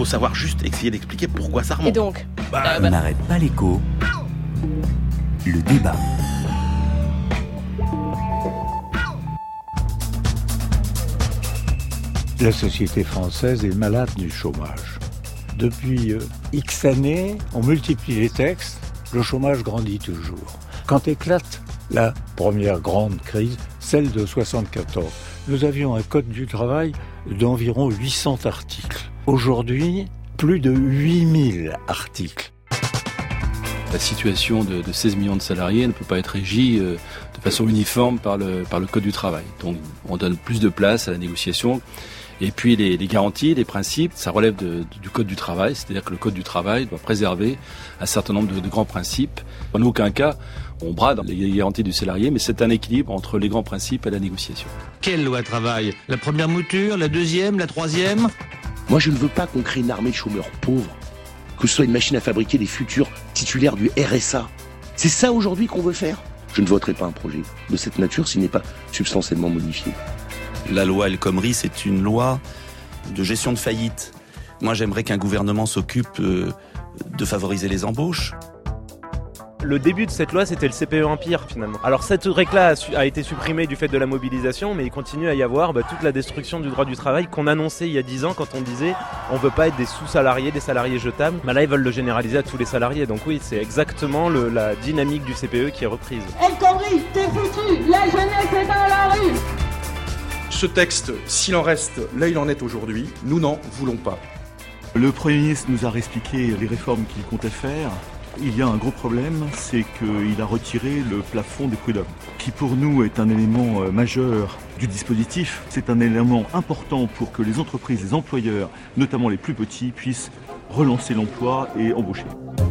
faut savoir juste essayer d'expliquer pourquoi ça remonte. Et donc bah, On n'arrête pas l'écho. Le débat. La société française est malade du chômage. Depuis euh, X années, on multiplie les textes, le chômage grandit toujours. Quand éclate la première grande crise, celle de 74, nous avions un code du travail d'environ 800 articles. Aujourd'hui, plus de 8000 articles. La situation de, 16 millions de salariés ne peut pas être régie euh, de façon uniforme par le, par le Code du travail. Donc on donne plus de place à la négociation et puis les, garanties, les principes, ça relève du Code du travail, c'est-à-dire que le Code du travail doit préserver un certain nombre de, grands principes. En aucun cas, on brade les garanties du salarié, mais c'est un équilibre entre les grands principes et la négociation. Quelle loi travail? La première mouture, la deuxième, la troisième? Moi, je ne veux pas qu'on crée une armée de chômeurs pauvres, que ce soit une machine à fabriquer des futurs titulaires du RSA. C'est ça aujourd'hui qu'on veut faire? Je ne voterai pas un projet de cette nature s'il n'est pas substantiellement modifié. La loi El Khomri, c'est une loi de gestion de faillite. Moi, j'aimerais qu'un gouvernement s'occupe euh, de favoriser les embauches. Le début de cette loi, c'était le CPE Empire finalement. Alors cette règle-là a, été supprimée du fait de la mobilisation, mais il continue à y avoir bah, toute la destruction du droit du travail qu'on annonçait il y a 10 ans quand on disait on veut pas être des sous-salariés, des salariés jetables. Bah, là, ils veulent le généraliser à tous les salariés. Donc oui, c'est exactement la dynamique du CPE qui est reprise. El Khomri, t'es foutu La jeunesse est dans la rue ce texte, s'il en reste là il en est aujourd'hui, nous n'en voulons pas. Le Premier ministre nous a réexpliqué les réformes qu'il comptait faire. Il y a un gros problème, c'est qu'il a retiré le plafond des prud'hommes, qui pour nous est un élément euh, majeur du dispositif. C'est un élément important pour que les entreprises, les employeurs, notamment les plus petits, puissent relancer l'emploi et embaucher.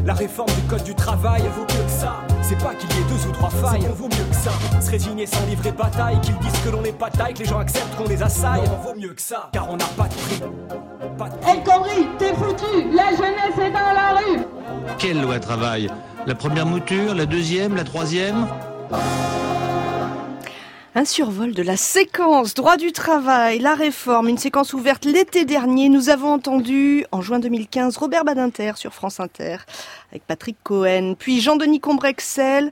La réforme du code du travail vaut mieux que ça. C'est pas qu'il y ait deux ou trois failles, vaut mieux que ça. Se résigner sans livrer bataille, qu'ils disent que l'on n'est pas taille, que les gens acceptent qu'on les assaille. vaut mieux que ça, car on n'a pas de prix. Pas de t'es foutu, la jeunesse est dans la rue. Quelle loi travail La première mouture, la deuxième, la troisième un survol de la séquence droit du travail, la réforme, une séquence ouverte l'été dernier. Nous avons entendu en juin 2015 Robert Badinter sur France Inter avec Patrick Cohen, puis Jean-Denis Combrexel,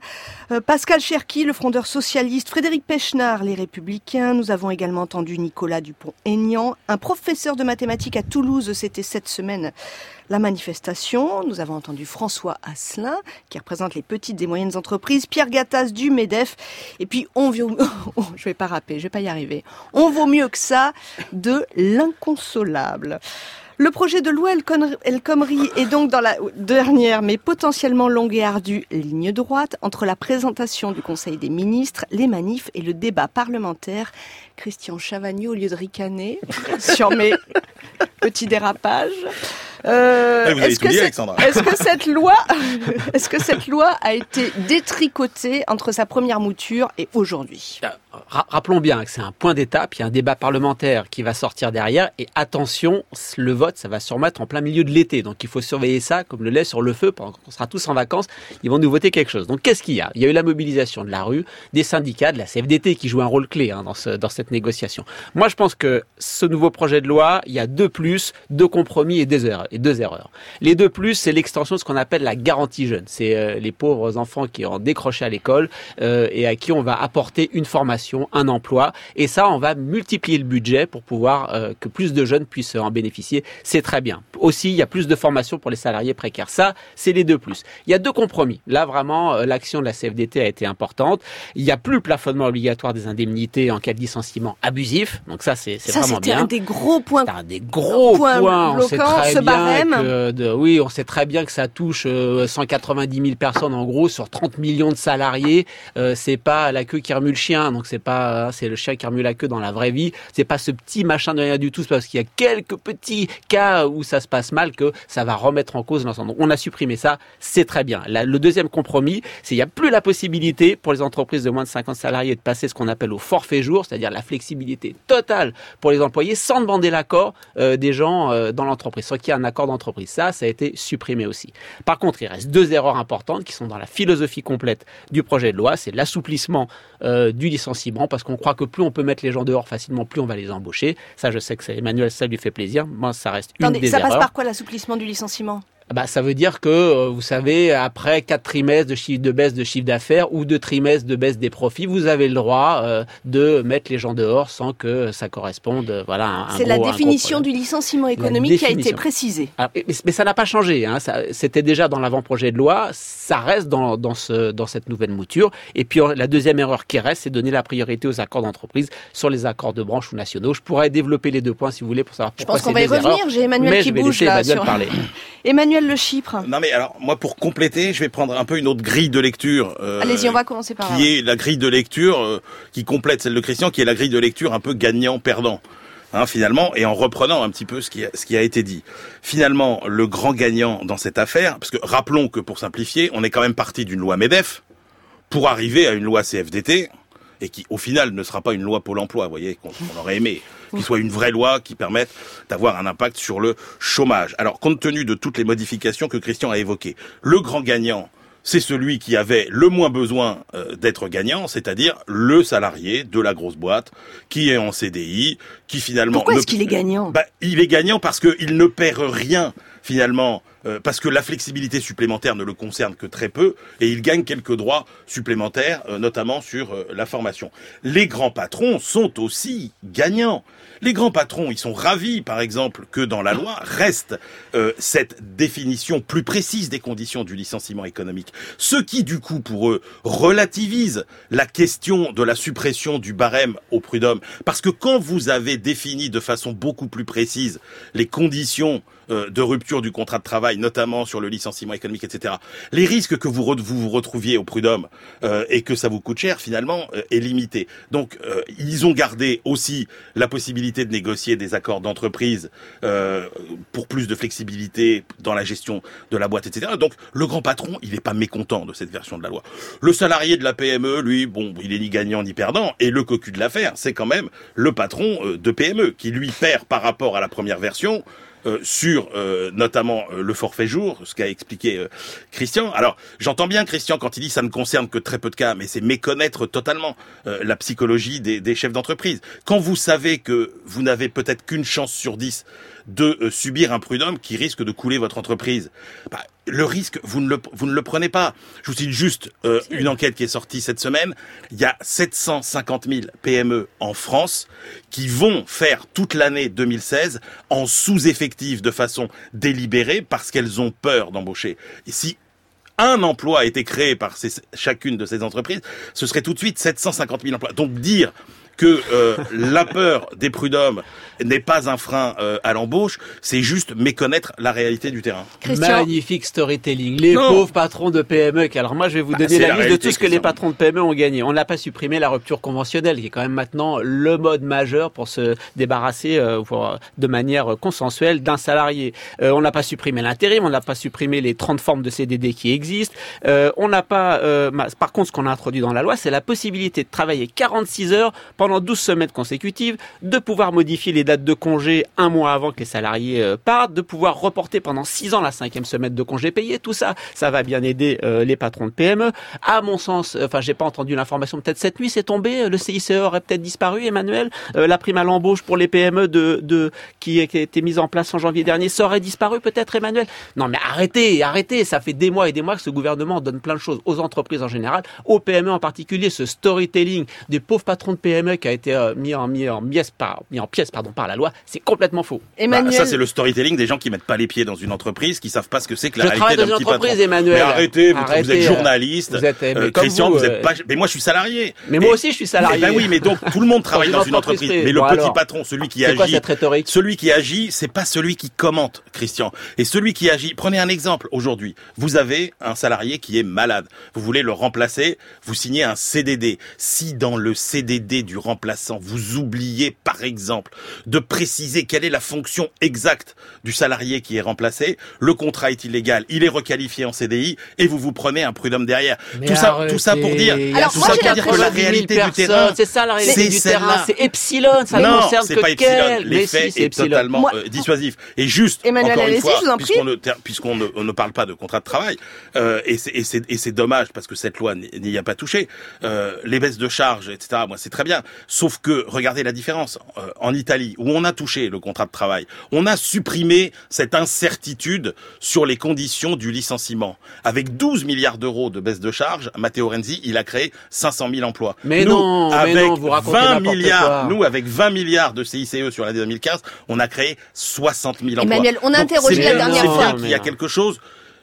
euh, Pascal Cherki, le frondeur socialiste, Frédéric Pechnard, les Républicains. Nous avons également entendu Nicolas Dupont-Aignan, un professeur de mathématiques à Toulouse. C'était cette semaine la manifestation. Nous avons entendu François Asselin, qui représente les petites et moyennes entreprises, Pierre Gattaz du MEDEF, et puis on vaut, oh, je vais pas je vais pas y arriver. On vaut mieux que ça de l'inconsolable. Le projet de loi El Khomri est donc dans la dernière, mais potentiellement longue et ardue ligne droite entre la présentation du Conseil des ministres, les manifs et le débat parlementaire. Christian Chavagnot, au lieu de ricaner sur mes petits dérapages, euh, est-ce que, est que, cette loi, est-ce que cette loi a été détricotée entre sa première mouture et aujourd'hui? Euh, Rappelons bien que c'est un point d'étape. Il y a un débat parlementaire qui va sortir derrière. Et attention, le vote, ça va se remettre en plein milieu de l'été. Donc il faut surveiller ça comme le lait sur le feu pendant qu'on sera tous en vacances. Ils vont nous voter quelque chose. Donc qu'est-ce qu'il y a? Il y a eu la mobilisation de la rue, des syndicats, de la CFDT qui joue un rôle clé hein, dans, ce, dans cette négociation. Moi, je pense que ce nouveau projet de loi, il y a deux plus, deux compromis et deux erreurs et deux erreurs. Les deux plus, c'est l'extension de ce qu'on appelle la garantie jeune. C'est euh, les pauvres enfants qui ont décroché à l'école euh, et à qui on va apporter une formation, un emploi. Et ça, on va multiplier le budget pour pouvoir euh, que plus de jeunes puissent en bénéficier. C'est très bien. Aussi, il y a plus de formation pour les salariés précaires. Ça, c'est les deux plus. Il y a deux compromis. Là, vraiment, l'action de la CFDT a été importante. Il n'y a plus le plafonnement obligatoire des indemnités en cas de licenciement abusif. Donc ça, c'est vraiment bien. C'est un des gros points. un des gros points. On sait très bien de, oui, on sait très bien que ça touche 190 euh, 000 personnes en gros sur 30 millions de salariés. Euh, c'est pas la queue qui remue le chien, donc c'est pas, hein, c'est le chien qui remue la queue dans la vraie vie. C'est pas ce petit machin de rien du tout, c'est parce qu'il y a quelques petits cas où ça se passe mal que ça va remettre en cause l'ensemble. On a supprimé ça, c'est très bien. le deuxième compromis, c'est qu'il n'y a plus la possibilité pour les entreprises de moins de 50 salariés de passer ce qu'on appelle au forfait jour, c'est-à-dire la flexibilité totale pour les employés sans demander l'accord euh, des gens dans l'entreprise. Qu'il y a un accord d'entreprise. Ça, ça a été supprimé aussi. Par contre, il reste deux erreurs importantes qui sont dans la philosophie complète du projet de loi. C'est l'assouplissement euh, du licenciement, parce qu'on croit que plus on peut mettre les gens dehors facilement, plus on va les embaucher. Ça, je sais que Emmanuel, ça lui fait plaisir. Moi, ça reste une des ça erreurs. passe par quoi l'assouplissement du licenciement? Bah, ça veut dire que, euh, vous savez, après quatre trimestres de, chiffre, de baisse de chiffre d'affaires ou deux trimestres de baisse des profits, vous avez le droit euh, de mettre les gens dehors sans que ça corresponde, euh, voilà, à un C'est la définition du licenciement économique qui a été précisée. Alors, mais, mais ça n'a pas changé. Hein. C'était déjà dans l'avant-projet de loi. Ça reste dans, dans, ce, dans cette nouvelle mouture. Et puis la deuxième erreur qui reste, c'est donner la priorité aux accords d'entreprise sur les accords de branche ou nationaux. Je pourrais développer les deux points si vous voulez pour savoir Je pourquoi pense qu'on va y revenir. J'ai Emmanuel qui je bouge là. Emmanuel sur- parler. Emmanuel Le Chypre. Non mais alors moi pour compléter, je vais prendre un peu une autre grille de lecture. euh, Allez-y, on va commencer par là. qui est la grille de lecture euh, qui complète celle de Christian, qui est la grille de lecture un peu gagnant-perdant. Hein, finalement, et en reprenant un petit peu ce qui, a, ce qui a été dit. Finalement, le grand gagnant dans cette affaire, parce que rappelons que pour simplifier, on est quand même parti d'une loi MEDEF pour arriver à une loi CFDT, et qui au final ne sera pas une loi Pôle emploi, vous voyez, qu'on aurait aimé, qui soit une vraie loi qui permette d'avoir un impact sur le chômage. Alors, compte tenu de toutes les modifications que Christian a évoquées, le grand gagnant, c'est celui qui avait le moins besoin euh, d'être gagnant, c'est-à-dire le salarié de la grosse boîte qui est en CDI, qui finalement... Pourquoi ne- est-ce qu'il est gagnant? Bah, il est gagnant parce qu'il ne perd rien finalement, euh, parce que la flexibilité supplémentaire ne le concerne que très peu, et il gagne quelques droits supplémentaires, euh, notamment sur euh, la formation. Les grands patrons sont aussi gagnants. Les grands patrons, ils sont ravis, par exemple, que dans la loi reste cette définition plus précise des conditions du licenciement économique. Ce qui, du coup, pour eux, relativise la question de la suppression du barème au prud'homme. Parce que quand vous avez défini de façon beaucoup plus précise les conditions euh, de rupture du contrat de travail, notamment sur le licenciement économique, etc. Les risques que vous re- vous, vous retrouviez au prud'homme euh, et que ça vous coûte cher, finalement, euh, est limité. Donc, euh, ils ont gardé aussi la possibilité de négocier des accords d'entreprise euh, pour plus de flexibilité dans la gestion de la boîte, etc. Donc, le grand patron, il n'est pas mécontent de cette version de la loi. Le salarié de la PME, lui, bon, il est ni gagnant ni perdant. Et le cocu de l'affaire, c'est quand même le patron de PME qui lui perd par rapport à la première version euh, sur euh, notamment euh, le forfait jour, ce qu'a expliqué Christian. Alors, j'entends bien Christian quand il dit ça ne concerne que très peu de cas, mais c'est méconnaître totalement la psychologie des, des chefs d'entreprise. Quand vous savez que vous n'avez peut-être qu'une chance sur dix de euh, subir un prud'homme qui risque de couler votre entreprise, bah, le risque, vous ne le, vous ne le prenez pas. Je vous cite juste euh, une enquête qui est sortie cette semaine. Il y a 750 000 PME en France qui vont faire toute l'année 2016 en sous-effectif de façon délibérée parce qu'elles ont peur d'embaucher. Et si un emploi a été créé par ces- chacune de ces entreprises, ce serait tout de suite 750 000 emplois. Donc dire que euh, la peur des prud'hommes n'est pas un frein euh, à l'embauche, c'est juste méconnaître la réalité du terrain. Magnifique storytelling. Les Non. pauvres patrons de PME. qui- Alors moi, je vais vous Bah, donner la, la liste de tout ce que les patrons de PME ont gagné. On n'a pas supprimé la rupture conventionnelle, qui est quand même maintenant le mode majeur pour se débarrasser euh, pour- de manière consensuelle d'un salarié. Euh, on n'a pas supprimé l'intérim, on n'a pas supprimé les 30 formes de CDD qui existent. Euh, on n'a pas. euh, par contre, ce qu'on a introduit dans la loi, c'est la possibilité de travailler 46 heures pendant 12 semaines consécutives, de pouvoir modifier les dates de congé un mois avant que les salariés euh, partent, de pouvoir reporter pendant 6 ans la cinquième semaine de congé payé. Tout ça, ça va bien aider euh, les patrons de PME. À mon sens, euh, enfin, j'ai pas entendu l'information. Peut-être cette nuit, c'est tombé. Le CICE aurait peut-être disparu. Emmanuel, la prime à l'embauche pour les PME de, de qui a été mise en place en janvier dernier, ça aurait disparu peut-être, Emmanuel? Non, mais arrêtez, arrêtez. Ça fait des mois et des mois que ce gouvernement donne plein de choses aux entreprises en général, aux PME en particulier. Ce storytelling des pauvres patrons de PME qui a été euh, mis en mis en pièces par mis en pièces pardon par la loi, c'est complètement faux. Bah, ça, c'est le storytelling des gens qui mettent pas les pieds dans une entreprise, qui savent pas ce que c'est que la Je réalité travaille dans d'un une petit entreprise, patron. Emmanuel. Mais arrêtez, vous, Arrêtez, vous êtes euh, journaliste. vous êtes, euh, mais Christian, vous, vous, êtes pas. Mais moi, je suis salarié. Mais moi aussi, je suis salarié. Eh ben oui, mais donc tout le monde travaille Dans une entreprise. Mais le petit alors. patron, celui qui agit, celui qui agit, c'est pas celui qui commente, Christian. Et celui qui agit. Prenez un exemple. Aujourd'hui, vous avez un salarié qui est malade. Vous voulez le remplacer. Vous signez un CDD. Si dans le CDD du remplaçant, vous oubliez par exemple de préciser quelle est la fonction exacte du salarié qui est remplacé. Le contrat est illégal, il est requalifié en CDI et vous vous prenez un prud'homme derrière. Mais tout ça, tout ça pour dire, Alors, tout moi, ça pour dire que la réalité 10 000 du terrain, c'est ça la réalité du terrain, c'est Epsilon, ça ne non, concerne que pas Epsilon. L'effet si, est totalement Moi- euh, dissuasif. Et juste, Emmanuel, encore une fois, puisqu'on ne, ter- puisqu'on ne, on ne parle pas de contrat de travail, euh, et c'est- dommage parce que cette loi n'y n'y a pas touché. Euh, les baisses de charges, etc. Moi, c'est très bien. Sauf que regardez la différence. Euh, en Italie, où on a touché le contrat de travail, on a supprimé cette incertitude sur les conditions du licenciement. Avec 12 milliards d'euros de baisse de charges, Matteo Renzi, il a créé 500 000 emplois. Mais nous, non, mais avec non, vous racontez 20 n'importe milliards, quoi. nous, avec 20 milliards de CICE sur l'année 2015, on a créé 60 000 emplois. Emmanuel, on a Donc, interrogé la dernière c'est fois. bien qu'il y a quelque chose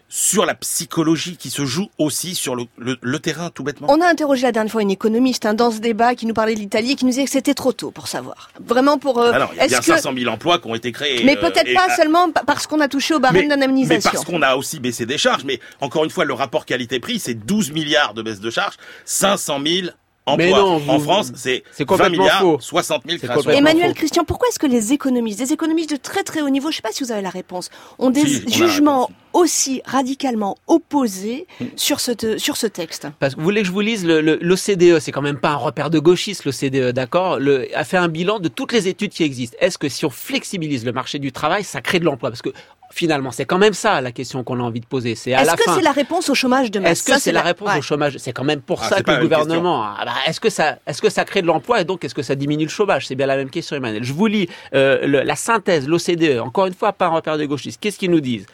sur la psychologie qui se joue aussi sur le, le- le terrain, tout bêtement. On a interrogé la dernière fois une économiste hein, dans ce débat qui nous parlait de l'Italie et qui nous disait que c'était trop tôt pour savoir. Vraiment pour. euh, Alors, il y a bien est-ce que 500 000 emplois qui ont été créés. mais euh, peut-être et- pas seulement pa- parce qu'on a touché au barème mais, mais d'indemnisation. parce qu'on a aussi baissé des charges. Mais encore une fois, le rapport qualité-prix, c'est 12 milliards de baisse de charges, 500 000 emplois. Mais non, vous- en France, c'est c'est 20 complètement milliards, faux. 60 000 C'est créations. Emmanuel faux. Christian, pourquoi est-ce que les économistes, des économistes de très très haut niveau, je ne sais pas si vous avez la réponse, ont des Si, jugements réponse. aussi radicalement opposés sur ce, te- sur ce texte? Parce que vous voulez que je vous lise le- le- l'OCDE, c'est quand même pas un repère de gauchiste l'OCDE, d'accord? Le a fait un bilan de toutes les études qui existent. Est-ce que si on flexibilise le marché du travail, ça crée de l'emploi? Parce que finalement, c'est quand même ça la question qu'on a envie de poser. C'est à Est-ce la que fin. c'est la réponse au chômage de masse Est-ce que Ça, c'est la réponse ouais. au chômage? C'est quand même pour Ah, ça que le gouvernement. Ah bah, est-ce que ça, est-ce que ça crée de l'emploi et donc est-ce que ça diminue le chômage? C'est bien la même question, Emmanuel. Je vous lis euh, le- la synthèse, l'OCDE. Encore une fois, pas un repère de gauchistes. Qu'est-ce qu'ils nous disent?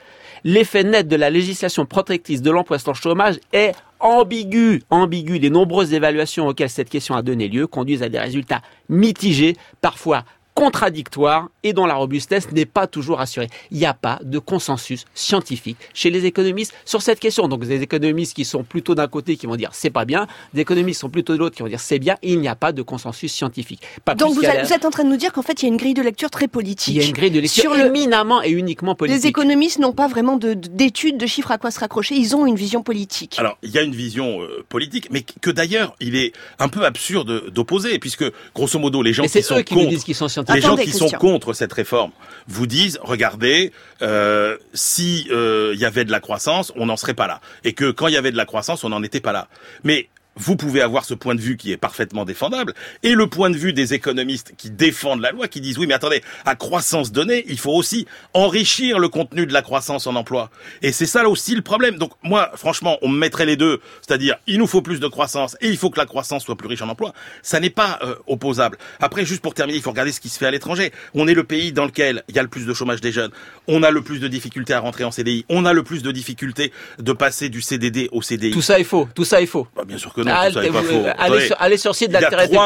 L'effet net de la législation protectrice de l'emploi sans chômage est ambigu. Ambigu. Les nombreuses évaluations auxquelles cette question a donné lieu conduisent à des résultats mitigés, parfois contradictoires et dont la robustesse n'est pas toujours assurée. Il n'y a pas de consensus scientifique chez les économistes sur cette question. Donc des économistes qui sont plutôt d'un côté qui vont dire c'est pas bien, des économistes qui sont plutôt de l'autre qui vont dire c'est bien, il n'y a pas de consensus scientifique. Pas Donc vous, êtes en train de nous dire qu'en fait il y a une grille de lecture très politique. il y a une grille de lecture Sur le- éminemment et uniquement politique. Les économistes n'ont pas vraiment de- de- d'études, de chiffres à quoi se raccrocher, ils ont une vision politique. Alors, il y a une vision euh, politique, mais que d'ailleurs, il est un peu absurde d'opposer, puisque, grosso modo, les gens Mais qui c'est sont eux qui nous disent qu'ils sont scientifiques. Les gens Attendez, qui sont contre cette réforme vous disent, regardez, euh, si euh, il y avait de la croissance, on n'en serait pas là, et que quand il y avait de la croissance, on n'en était pas là. Mais vous pouvez avoir ce point de vue qui est parfaitement défendable, et le point de vue des économistes qui défendent la loi, qui disent oui, mais attendez, à croissance donnée, il faut aussi enrichir le contenu de la croissance en emploi. Et c'est ça là aussi le problème. Donc moi, franchement, on me mettrait les deux, c'est-à-dire il nous faut plus de croissance et il faut que la croissance soit plus riche en emploi. Ça n'est pas euh, opposable. Après, juste pour terminer, il faut regarder ce qui se fait à l'étranger. On est le pays dans lequel il y a le plus de chômage des jeunes. On a le plus de difficultés à rentrer en CDI. On a le plus de difficultés de passer du CDD au CDI. Tout ça est faux. Tout ça est faux. Bah, bien sûr que non, Ah, tout ça est pas vous- faux. allez, sur, allez sur site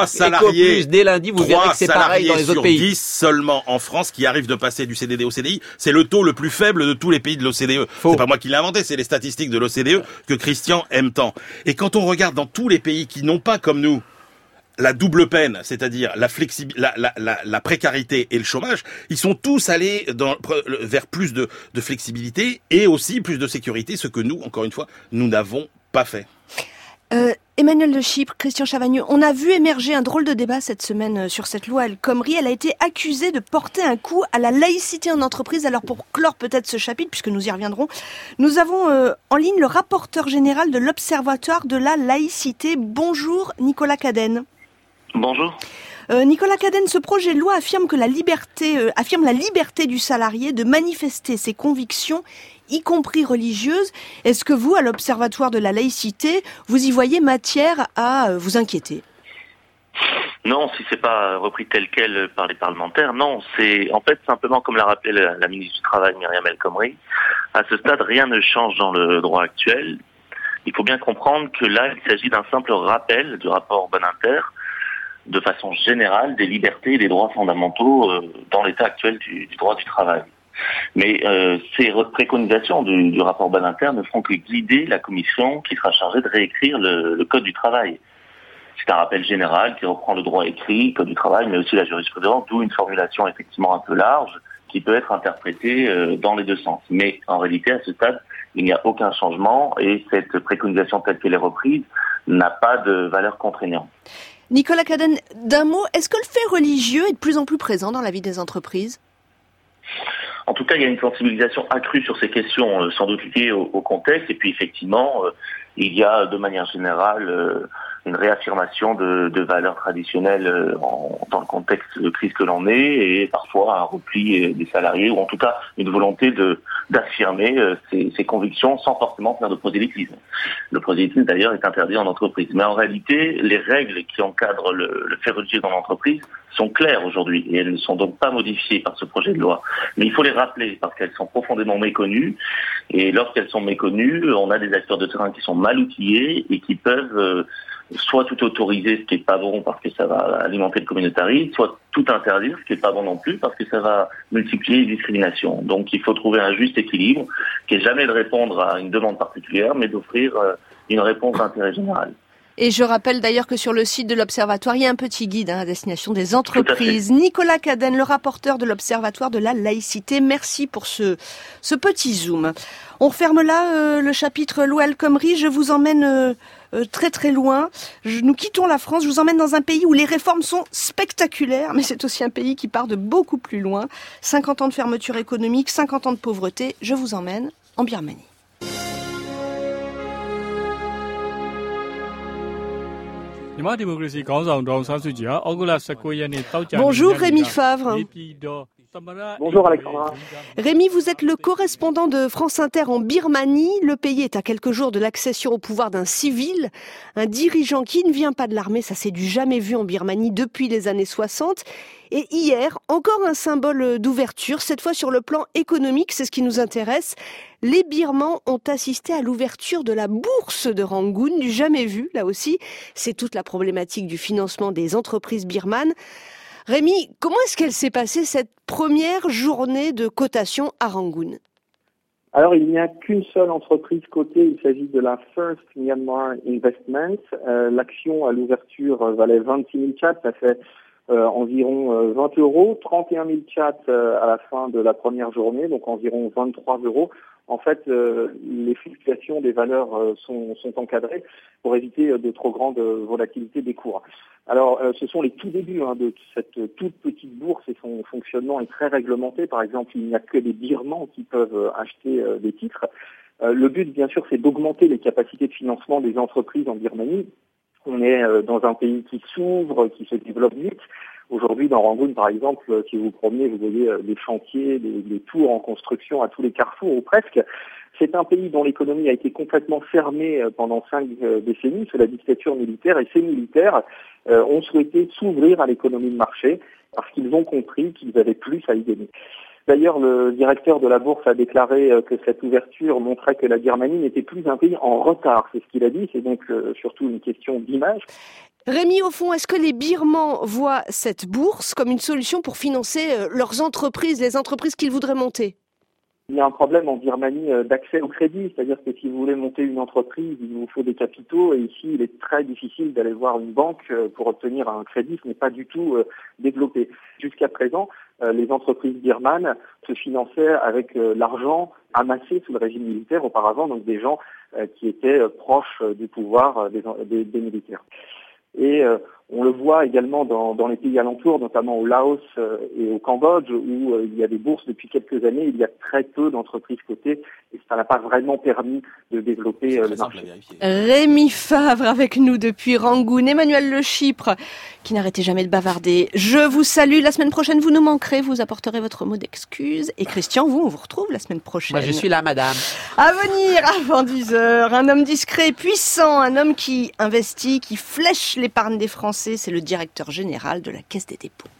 salariés, Plus dès lundi, vous verrez que c'est pareil dans les autres pays. 10 seulement en France qui arrivent de passer du CDD au CDI. C'est le taux le plus faible de tous les pays de l'OCDE. C'est pas moi qui l'ai inventé, c'est les statistiques de l'OCDE que Christian aime tant. Et quand on regarde dans tous les pays qui n'ont pas comme nous la double peine, c'est-à-dire la, la, la, la, la précarité et le chômage, ils sont tous allés dans, vers plus de, de flexibilité et aussi plus de sécurité, ce que nous, encore une fois, nous n'avons pas fait. Euh, Emmanuel de Chypre, Christian Chavagneux, on a vu émerger un drôle de débat cette semaine euh, sur cette loi El Khomri. Elle a été accusée de porter un coup à la laïcité en entreprise. Alors pour clore peut-être ce chapitre, puisque nous y reviendrons, nous avons euh, en ligne le rapporteur général de l'Observatoire de la laïcité. Bonjour Nicolas Cadenne. Bonjour. Euh, Nicolas Cadenne, ce projet de loi affirme que la liberté, affirme la liberté du salarié de manifester ses convictions, y compris religieuses. Est-ce que vous, à l'Observatoire de la laïcité, vous y voyez matière à euh, vous inquiéter? Non, si c'est pas repris tel quel par les parlementaires, non, c'est en fait simplement comme l'a rappelé la, ministre du Travail Myriam El Khomri. À ce stade, rien ne change dans le droit actuel. Il faut bien comprendre que là, il s'agit d'un simple rappel du rapport Boninter de façon générale des libertés et des droits fondamentaux euh, dans l'état actuel du droit du travail. Mais euh, ces préconisations du, rapport Badinter ne feront que guider la commission qui sera chargée de réécrire le, le code du travail. C'est un rappel général qui reprend le droit écrit, code du travail, mais aussi la jurisprudence, d'où une formulation effectivement un peu large qui peut être interprétée euh, dans les deux sens. Mais en réalité, à ce stade, il n'y a aucun changement et cette préconisation telle qu'elle est reprise n'a pas de valeur contraignante. Nicolas Caden, d'un mot, est-ce que le fait religieux est de plus en plus présent dans la vie des entreprises? En tout cas, il y a une sensibilisation accrue sur ces questions, euh, sans doute liées au, contexte. Et puis, effectivement, euh, il y a de manière générale euh, une réaffirmation de, valeurs traditionnelles dans le contexte de crise que l'on est, et parfois un repli des salariés, ou en tout cas une volonté de d'affirmer ses, convictions sans forcément faire de prosélytisme. Le prosélytisme, d'ailleurs, est interdit en entreprise. Mais en réalité, les règles qui encadrent le, le religieux dans l'entreprise sont claires aujourd'hui, et elles ne sont donc pas modifiées par ce projet de loi. Mais il faut les rappeler, parce qu'elles sont profondément méconnues, et lorsqu'elles sont méconnues, on a des acteurs de terrain qui sont mal outillés et qui peuvent euh, soit tout autoriser, ce qui est pas bon parce que ça va alimenter le communautarisme, soit tout interdire, ce qui est pas bon non plus parce que ça va multiplier les discriminations. Donc il faut trouver un juste équilibre, qui est jamais de répondre à une demande particulière, mais d'offrir euh, une réponse d'intérêt général. Et je rappelle d'ailleurs que sur le site de l'Observatoire, il y a un petit guide hein, à destination des entreprises. Nicolas Caden, le rapporteur de l'Observatoire de la laïcité, merci pour ce, ce petit zoom. On referme là euh, le chapitre Loi El Khomri. Je vous emmène euh, euh, très très loin. Je, nous quittons la France. Je vous emmène dans un pays où les réformes sont spectaculaires, mais c'est aussi un pays qui part de beaucoup plus loin. 50 ans de fermeture économique, 50 ans de pauvreté. Je vous emmène en Birmanie. Bonjour Rémi Favre. Bonjour Alexandra. Rémi, vous êtes le correspondant de France Inter en Birmanie. Le pays est à quelques jours de l'accession au pouvoir d'un civil, un dirigeant qui ne vient pas de l'armée, ça c'est du jamais vu en Birmanie depuis les années 60. Et hier, encore un symbole d'ouverture, cette fois sur le plan économique, c'est ce qui nous intéresse. Les Birmans ont assisté à l'ouverture de la bourse de Rangoon, du jamais vu, là aussi. C'est toute la problématique du financement des entreprises birmanes. Rémi, comment est-ce qu'elle s'est passée cette première journée de cotation à Rangoon? Alors, il n'y a qu'une seule entreprise cotée, il s'agit de la First Myanmar Investment. Euh, L'action à l'ouverture valait 26 000 chats, ça fait environ euh, 20 euros, 31 000 chats euh, à la fin de la première journée, donc environ 23 euros. En fait, euh, les fluctuations des valeurs sont, sont, encadrées pour éviter de trop grande volatilité des cours. Alors, ce sont les tout débuts hein, de cette toute petite bourse et son fonctionnement est très réglementé. Par exemple, il n'y a que les birmans qui peuvent acheter des titres. le but, bien sûr, c'est d'augmenter les capacités de financement des entreprises en Birmanie on est euh, dans un pays qui s'ouvre, qui se développe vite. Aujourd'hui, dans Rangoon, par exemple, euh, si vous promenez, vous voyez des euh, chantiers, des, des, tours en construction à tous les carrefours, ou presque. C'est un pays dont l'économie a été complètement fermée pendant cinq décennies sous la dictature militaire, et ces militaires ont souhaité s'ouvrir à l'économie de marché parce qu'ils ont compris qu'ils avaient plus à y gagner. D'ailleurs, le directeur de la bourse a déclaré euh, que cette ouverture montrait que la Birmanie n'était plus un pays en retard. C'est ce qu'il a dit. C'est donc euh, surtout une question d'image. Rémi, au fond, est-ce que les Birmans voient cette bourse comme une solution pour financer euh, leurs entreprises, les entreprises qu'ils voudraient monter? Il y a un problème en Birmanie d'accès au crédit, c'est-à-dire que si vous voulez monter une entreprise, il vous faut des capitaux et ici il est très difficile d'aller voir une banque pour obtenir un crédit, ce n'est pas du tout développé. Jusqu'à présent, les entreprises birmanes se finançaient avec l'argent amassé sous le régime militaire auparavant, donc des gens qui étaient proches du pouvoir des militaires. Et on le voit également dans, dans, les pays alentours, notamment au Laos euh, et au Cambodge, où euh, il y a des bourses depuis quelques années. Il y a très peu d'entreprises cotées et ça n'a pas vraiment permis de développer euh, le marché. Rémi Favre avec nous depuis Rangoon. Emmanuel Le Chypre, qui n'arrêtait jamais de bavarder. Je vous salue. La semaine prochaine, vous nous manquerez. Vous apporterez votre mot d'excuse. Et Christian, vous, on vous retrouve la semaine prochaine. Moi, je suis là, madame. À venir avant 10 heures. Un homme discret, puissant, un homme qui investit, qui flèche l'épargne des C'est le directeur général de la Caisse des dépôts.